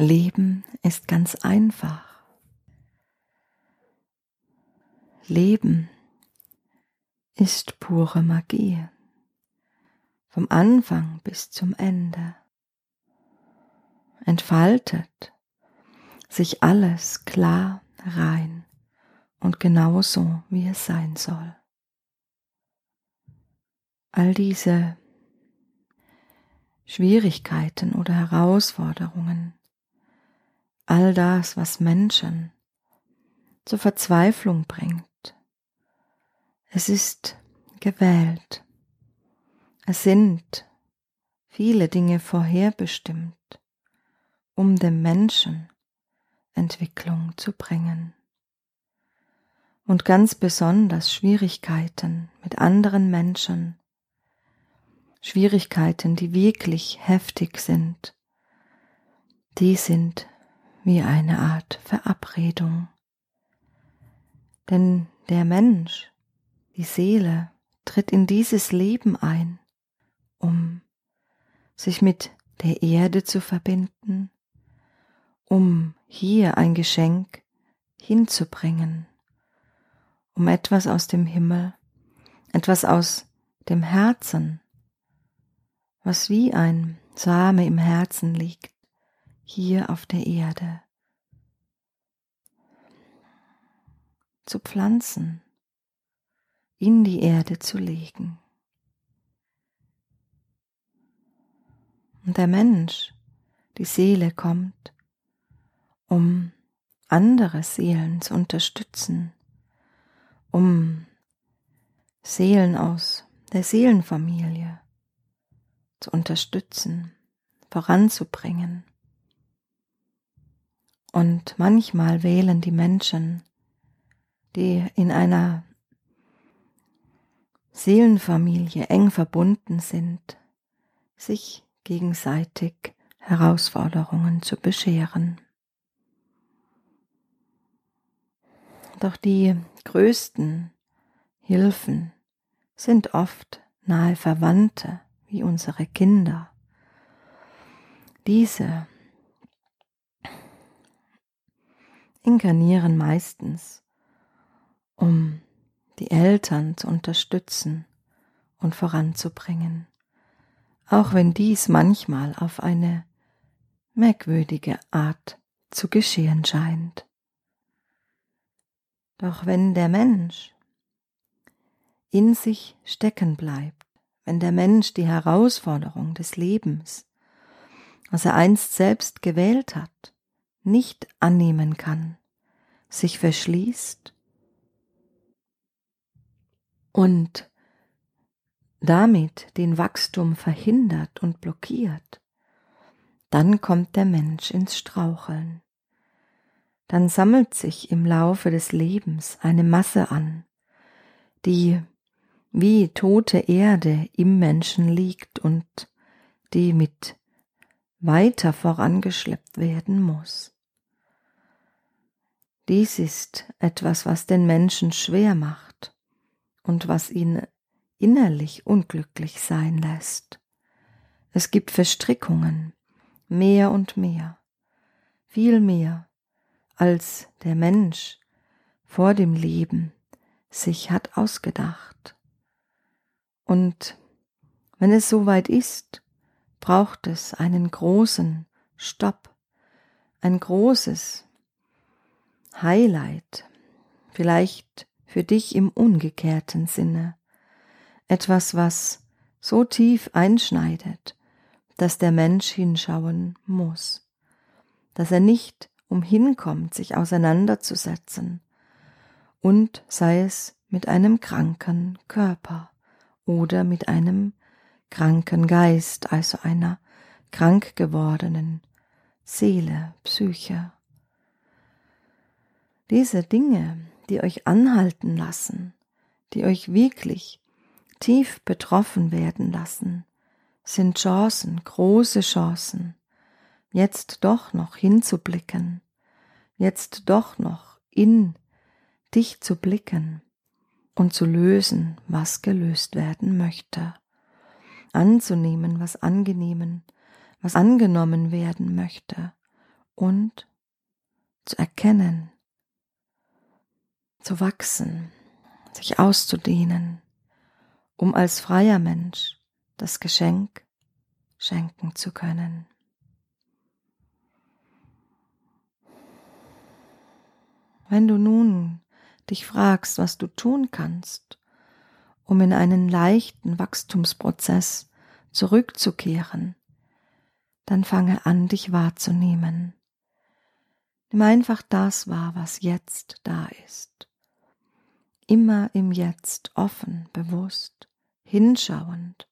Leben ist ganz einfach. Leben ist pure Magie, vom Anfang bis zum Ende. Entfaltet sich alles klar, rein und genauso, wie es sein soll. All diese Schwierigkeiten oder Herausforderungen, all das, was Menschen zur Verzweiflung bringt, es ist gewählt. Es sind viele Dinge vorherbestimmt, um dem Menschen Entwicklung zu bringen. Und ganz besonders Schwierigkeiten mit anderen Menschen, Schwierigkeiten, die wirklich heftig sind, die sind wie eine Art Verabredung. Denn der Mensch die Seele tritt in dieses Leben ein, um sich mit der Erde zu verbinden, um hier ein Geschenk hinzubringen, um etwas aus dem Himmel, etwas aus dem Herzen, was wie ein Same im Herzen liegt, hier auf der Erde zu pflanzen in die Erde zu legen. Und der Mensch, die Seele kommt, um andere Seelen zu unterstützen, um Seelen aus der Seelenfamilie zu unterstützen, voranzubringen. Und manchmal wählen die Menschen, die in einer Seelenfamilie eng verbunden sind, sich gegenseitig Herausforderungen zu bescheren. Doch die größten Hilfen sind oft nahe Verwandte wie unsere Kinder. Diese inkarnieren meistens, um die Eltern zu unterstützen und voranzubringen, auch wenn dies manchmal auf eine merkwürdige Art zu geschehen scheint. Doch wenn der Mensch in sich stecken bleibt, wenn der Mensch die Herausforderung des Lebens, was er einst selbst gewählt hat, nicht annehmen kann, sich verschließt und damit den Wachstum verhindert und blockiert, dann kommt der Mensch ins Straucheln. Dann sammelt sich im Laufe des Lebens eine Masse an, die wie tote Erde im Menschen liegt und die mit weiter vorangeschleppt werden muss. Dies ist etwas, was den Menschen schwer macht und was ihn innerlich unglücklich sein lässt. Es gibt Verstrickungen, mehr und mehr, viel mehr, als der Mensch vor dem Leben sich hat ausgedacht. Und wenn es soweit ist, braucht es einen großen Stopp, ein großes Highlight, vielleicht für dich im umgekehrten Sinne, etwas, was so tief einschneidet, dass der Mensch hinschauen muss, dass er nicht umhinkommt, sich auseinanderzusetzen, und sei es mit einem kranken Körper oder mit einem kranken Geist, also einer krank gewordenen Seele, Psyche. Diese Dinge die euch anhalten lassen, die euch wirklich tief betroffen werden lassen, sind Chancen, große Chancen, jetzt doch noch hinzublicken, jetzt doch noch in dich zu blicken und zu lösen, was gelöst werden möchte, anzunehmen, was angenehmen, was angenommen werden möchte und zu erkennen, zu wachsen, sich auszudehnen, um als freier Mensch das Geschenk schenken zu können. Wenn du nun dich fragst, was du tun kannst, um in einen leichten Wachstumsprozess zurückzukehren, dann fange an, dich wahrzunehmen. Nimm einfach das wahr, was jetzt da ist. Immer im Jetzt offen, bewusst, hinschauend,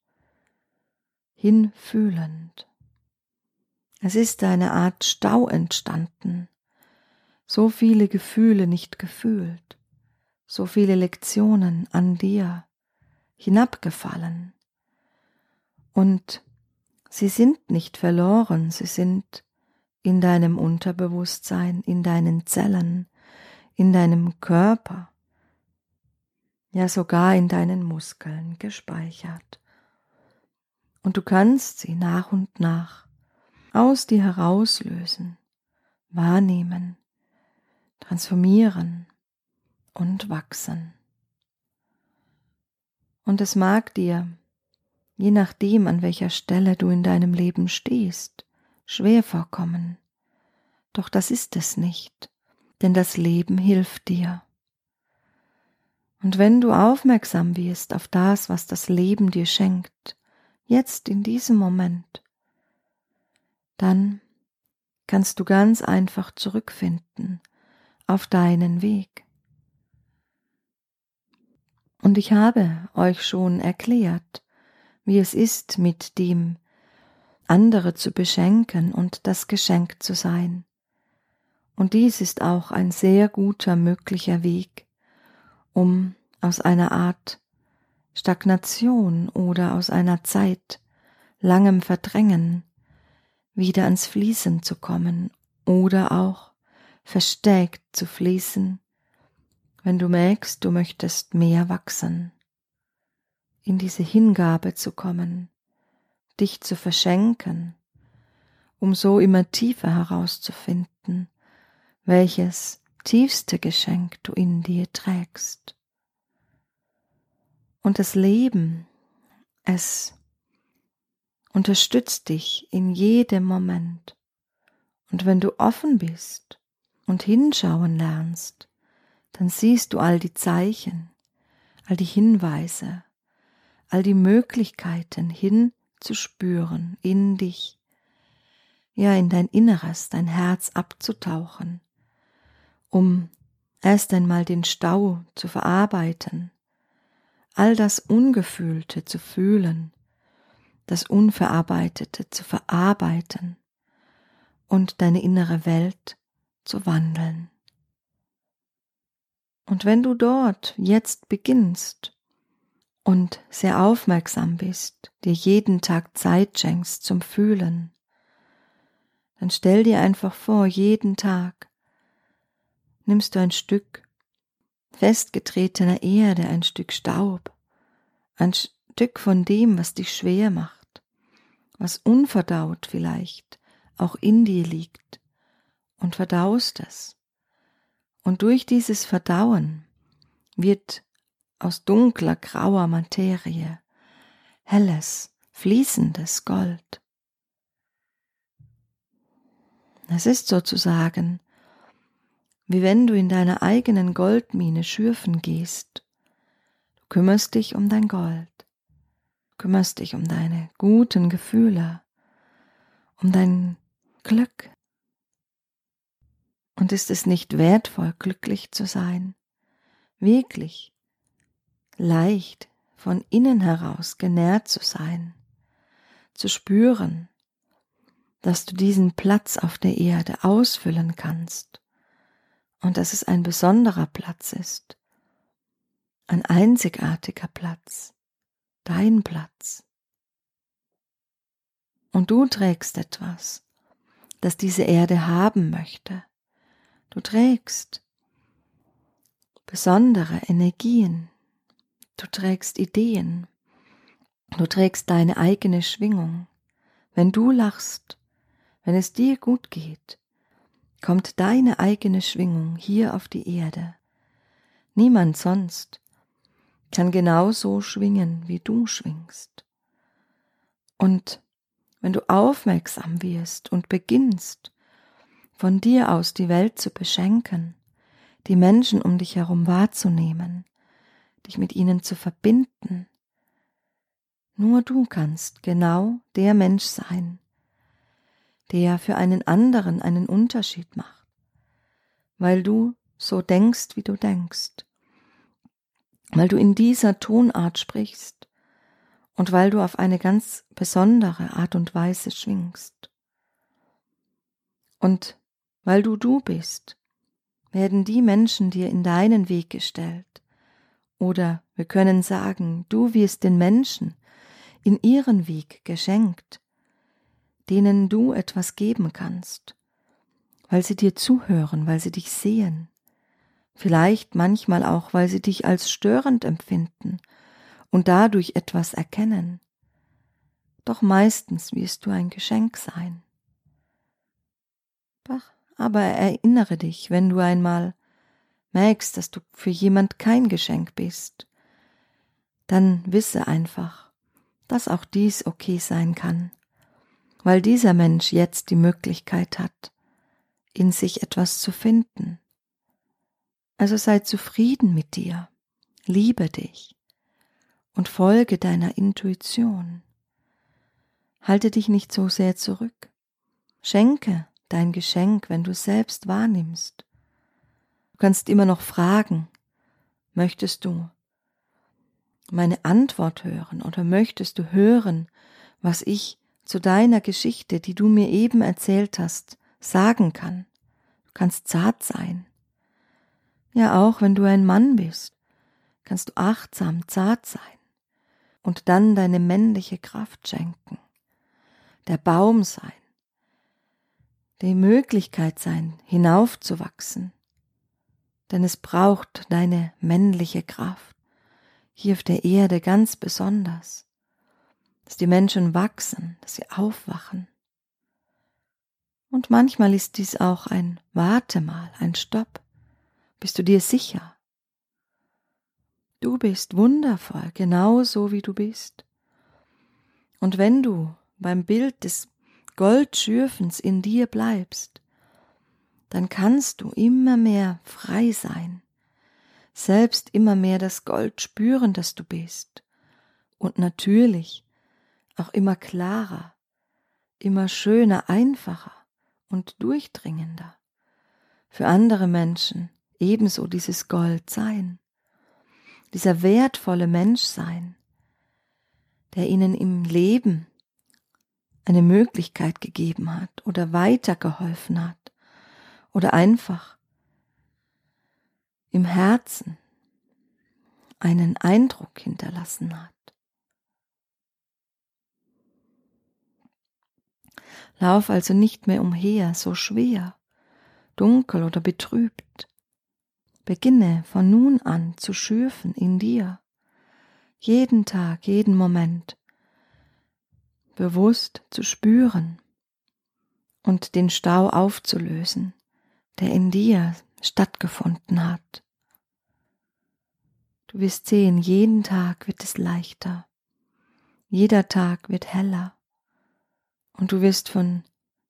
hinfühlend. Es ist eine Art Stau entstanden, so viele Gefühle nicht gefühlt, so viele Lektionen an dir hinabgefallen. Und sie sind nicht verloren, sie sind in deinem Unterbewusstsein, in deinen Zellen, in deinem Körper, ja sogar in deinen Muskeln gespeichert. Und du kannst sie nach und nach aus dir herauslösen, wahrnehmen, transformieren und wachsen. Und es mag dir, je nachdem, an welcher Stelle du in deinem Leben stehst, schwer vorkommen. Doch das ist es nicht, denn das Leben hilft dir. Und wenn du aufmerksam wirst auf das, was das Leben dir schenkt, jetzt in diesem Moment, dann kannst du ganz einfach zurückfinden auf deinen Weg. Und ich habe euch schon erklärt, wie es ist, mit dem andere zu beschenken und das Geschenk zu sein. Und dies ist auch ein sehr guter möglicher Weg, um aus einer Art Stagnation oder aus einer Zeit langem Verdrängen wieder ans Fließen zu kommen oder auch verstärkt zu fließen wenn du merkst, du möchtest mehr wachsen, in diese Hingabe zu kommen, dich zu verschenken, um so immer tiefer herauszufinden, welches tiefste Geschenk du in dir trägst. Und das Leben, es unterstützt dich in jedem Moment. Und wenn du offen bist und hinschauen lernst, dann siehst du all die Zeichen, all die Hinweise, all die Möglichkeiten hinzuspüren in dich, ja in dein Inneres, dein Herz abzutauchen, um erst einmal den Stau zu verarbeiten, all das Ungefühlte zu fühlen, das Unverarbeitete zu verarbeiten und deine innere Welt zu wandeln. Und wenn du dort jetzt beginnst und sehr aufmerksam bist, dir jeden Tag Zeit schenkst zum Fühlen, dann stell dir einfach vor, jeden Tag nimmst du ein Stück festgetretener Erde, ein Stück Staub, ein Stück von dem, was dich schwer macht, was unverdaut vielleicht auch in dir liegt, und verdaust es und durch dieses Verdauen wird aus dunkler, grauer Materie helles, fließendes Gold. Es ist sozusagen, wie wenn du in deiner eigenen Goldmine schürfen gehst. Du kümmerst dich um dein Gold, du kümmerst dich um deine guten Gefühle, um dein Glück, und ist es nicht wertvoll, glücklich zu sein? Wirklich leicht von innen heraus genährt zu sein, zu spüren, dass du diesen Platz auf der Erde ausfüllen kannst und dass es ein besonderer Platz ist, ein einzigartiger Platz, dein Platz. Und du trägst etwas, das diese Erde haben möchte, Du trägst besondere Energien. Du trägst Ideen. Du trägst deine eigene Schwingung. Wenn du lachst, wenn es dir gut geht, kommt deine eigene Schwingung hier auf die Erde. Niemand sonst kann genauso schwingen, wie du schwingst. Und wenn du aufmerksam wirst und beginnst, von dir aus die Welt zu beschenken, die Menschen um dich herum wahrzunehmen, dich mit ihnen zu verbinden, nur du kannst genau der Mensch sein, der für einen anderen einen Unterschied macht, weil du so denkst, wie du denkst, weil du in dieser Tonart sprichst und weil du auf eine ganz besondere Art und Weise schwingst. Und weil du du bist, werden die Menschen dir in deinen Weg gestellt. Oder wir können sagen, du wirst den Menschen in ihren Weg geschenkt, denen du etwas geben kannst, weil sie dir zuhören, weil sie dich sehen, vielleicht manchmal auch, weil sie dich als störend empfinden und dadurch etwas erkennen. Doch meistens wirst du ein Geschenk sein. Aber erinnere dich, wenn du einmal merkst, dass du für jemand kein Geschenk bist, dann wisse einfach, dass auch dies okay sein kann, weil dieser Mensch jetzt die Möglichkeit hat, in sich etwas zu finden. Also sei zufrieden mit dir, liebe dich und folge deiner Intuition. Halte dich nicht so sehr zurück. Schenke dein Geschenk, wenn du selbst wahrnimmst. Du kannst immer noch fragen, möchtest du meine Antwort hören oder möchtest du hören, was ich zu deiner Geschichte, die du mir eben erzählt hast, sagen kann? Du kannst zart sein. Ja, auch wenn du ein Mann bist, kannst du achtsam, zart sein und dann deine männliche Kraft schenken, der Baum sein, die Möglichkeit sein, hinaufzuwachsen. Denn es braucht deine männliche Kraft, hier auf der Erde ganz besonders, dass die Menschen wachsen, dass sie aufwachen. Und manchmal ist dies auch ein Warte mal, ein Stopp. Bist du dir sicher? Du bist wundervoll, genau so wie du bist. Und wenn du beim Bild des Goldschürfens in dir bleibst, dann kannst du immer mehr frei sein, selbst immer mehr das Gold spüren, das du bist, und natürlich auch immer klarer, immer schöner, einfacher und durchdringender. Für andere Menschen ebenso dieses Gold sein, dieser wertvolle Mensch sein, der ihnen im Leben eine Möglichkeit gegeben hat oder weitergeholfen hat oder einfach im Herzen einen Eindruck hinterlassen hat. Lauf also nicht mehr umher, so schwer, dunkel oder betrübt. Beginne von nun an zu schürfen in dir, jeden Tag, jeden Moment, bewusst zu spüren und den Stau aufzulösen, der in dir stattgefunden hat. Du wirst sehen, jeden Tag wird es leichter, jeder Tag wird heller und du wirst von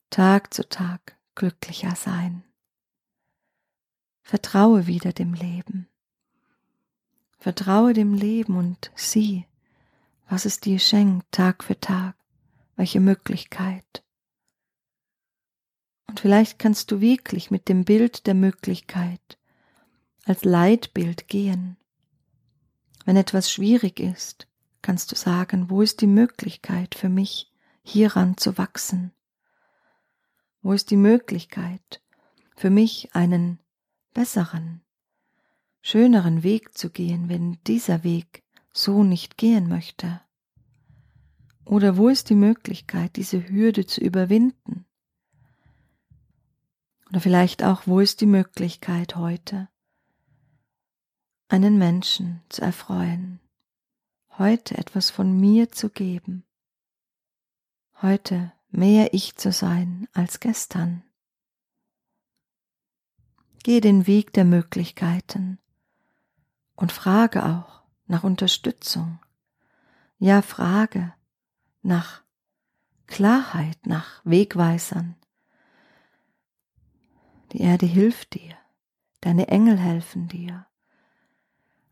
Tag zu Tag glücklicher sein. Vertraue wieder dem Leben. Vertraue dem Leben und sieh, was es dir schenkt Tag für Tag welche Möglichkeit. Und vielleicht kannst du wirklich mit dem Bild der Möglichkeit als Leitbild gehen. Wenn etwas schwierig ist, kannst du sagen, wo ist die Möglichkeit für mich, hieran zu wachsen? Wo ist die Möglichkeit für mich, einen besseren, schöneren Weg zu gehen, wenn dieser Weg so nicht gehen möchte? Oder wo ist die Möglichkeit, diese Hürde zu überwinden? Oder vielleicht auch, wo ist die Möglichkeit heute, einen Menschen zu erfreuen, heute etwas von mir zu geben, heute mehr ich zu sein als gestern. Geh den Weg der Möglichkeiten und frage auch nach Unterstützung. Ja, frage nach Klarheit, nach Wegweisern. Die Erde hilft dir, deine Engel helfen dir.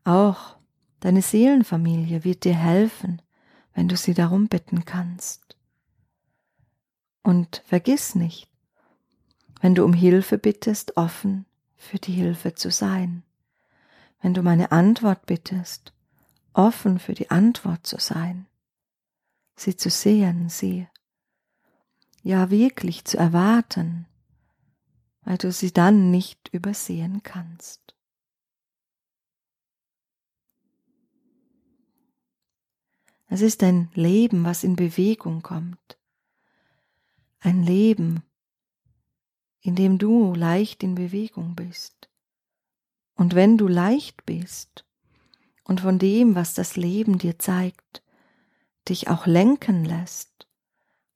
Auch deine Seelenfamilie wird dir helfen, wenn du sie darum bitten kannst. Und vergiss nicht, wenn du um Hilfe bittest, offen für die Hilfe zu sein. Wenn du meine Antwort bittest, offen für die Antwort zu sein. Sie zu sehen, sie ja wirklich zu erwarten, weil du sie dann nicht übersehen kannst. Es ist ein Leben, was in Bewegung kommt. Ein Leben, in dem du leicht in Bewegung bist. Und wenn du leicht bist und von dem, was das Leben dir zeigt, dich auch lenken lässt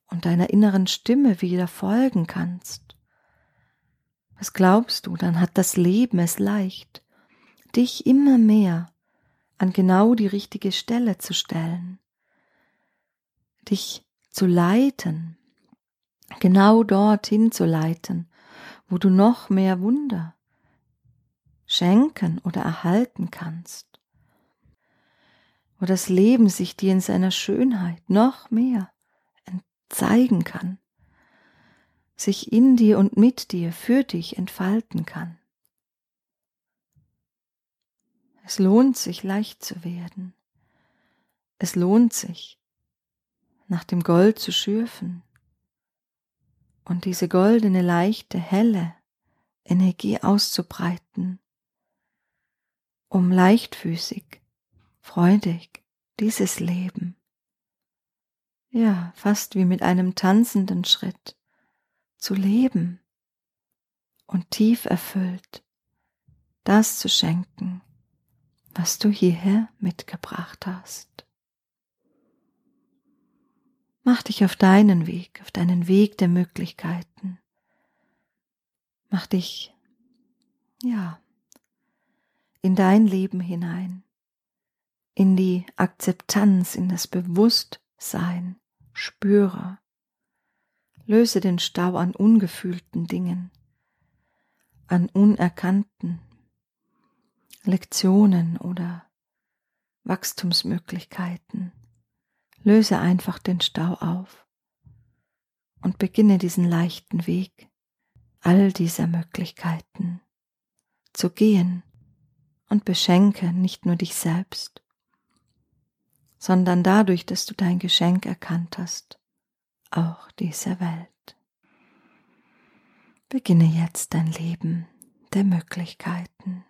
und deiner inneren Stimme wieder folgen kannst, was glaubst du, dann hat das Leben es leicht, dich immer mehr an genau die richtige Stelle zu stellen, dich zu leiten, genau dorthin zu leiten, wo du noch mehr Wunder schenken oder erhalten kannst, wo das Leben sich dir in seiner Schönheit noch mehr zeigen kann, sich in dir und mit dir, für dich entfalten kann. Es lohnt sich, leicht zu werden. Es lohnt sich, nach dem Gold zu schürfen, und diese goldene, leichte, helle Energie auszubreiten, um leichtfüßig, freudig dieses Leben, ja, fast wie mit einem tanzenden Schritt, zu leben. Und tief erfüllt, das zu schenken, was du hierher mitgebracht hast. Mach dich auf deinen Weg, auf deinen Weg der Möglichkeiten. Mach dich, ja, in dein Leben hinein, in die Akzeptanz, in das Bewusstsein, spüre. Löse den Stau an ungefühlten Dingen, an unerkannten Lektionen oder Wachstumsmöglichkeiten. Löse einfach den Stau auf und beginne diesen leichten Weg all dieser Möglichkeiten zu gehen und beschenke nicht nur dich selbst, sondern dadurch, dass du dein Geschenk erkannt hast, auch diese Welt. Beginne jetzt dein Leben der Möglichkeiten.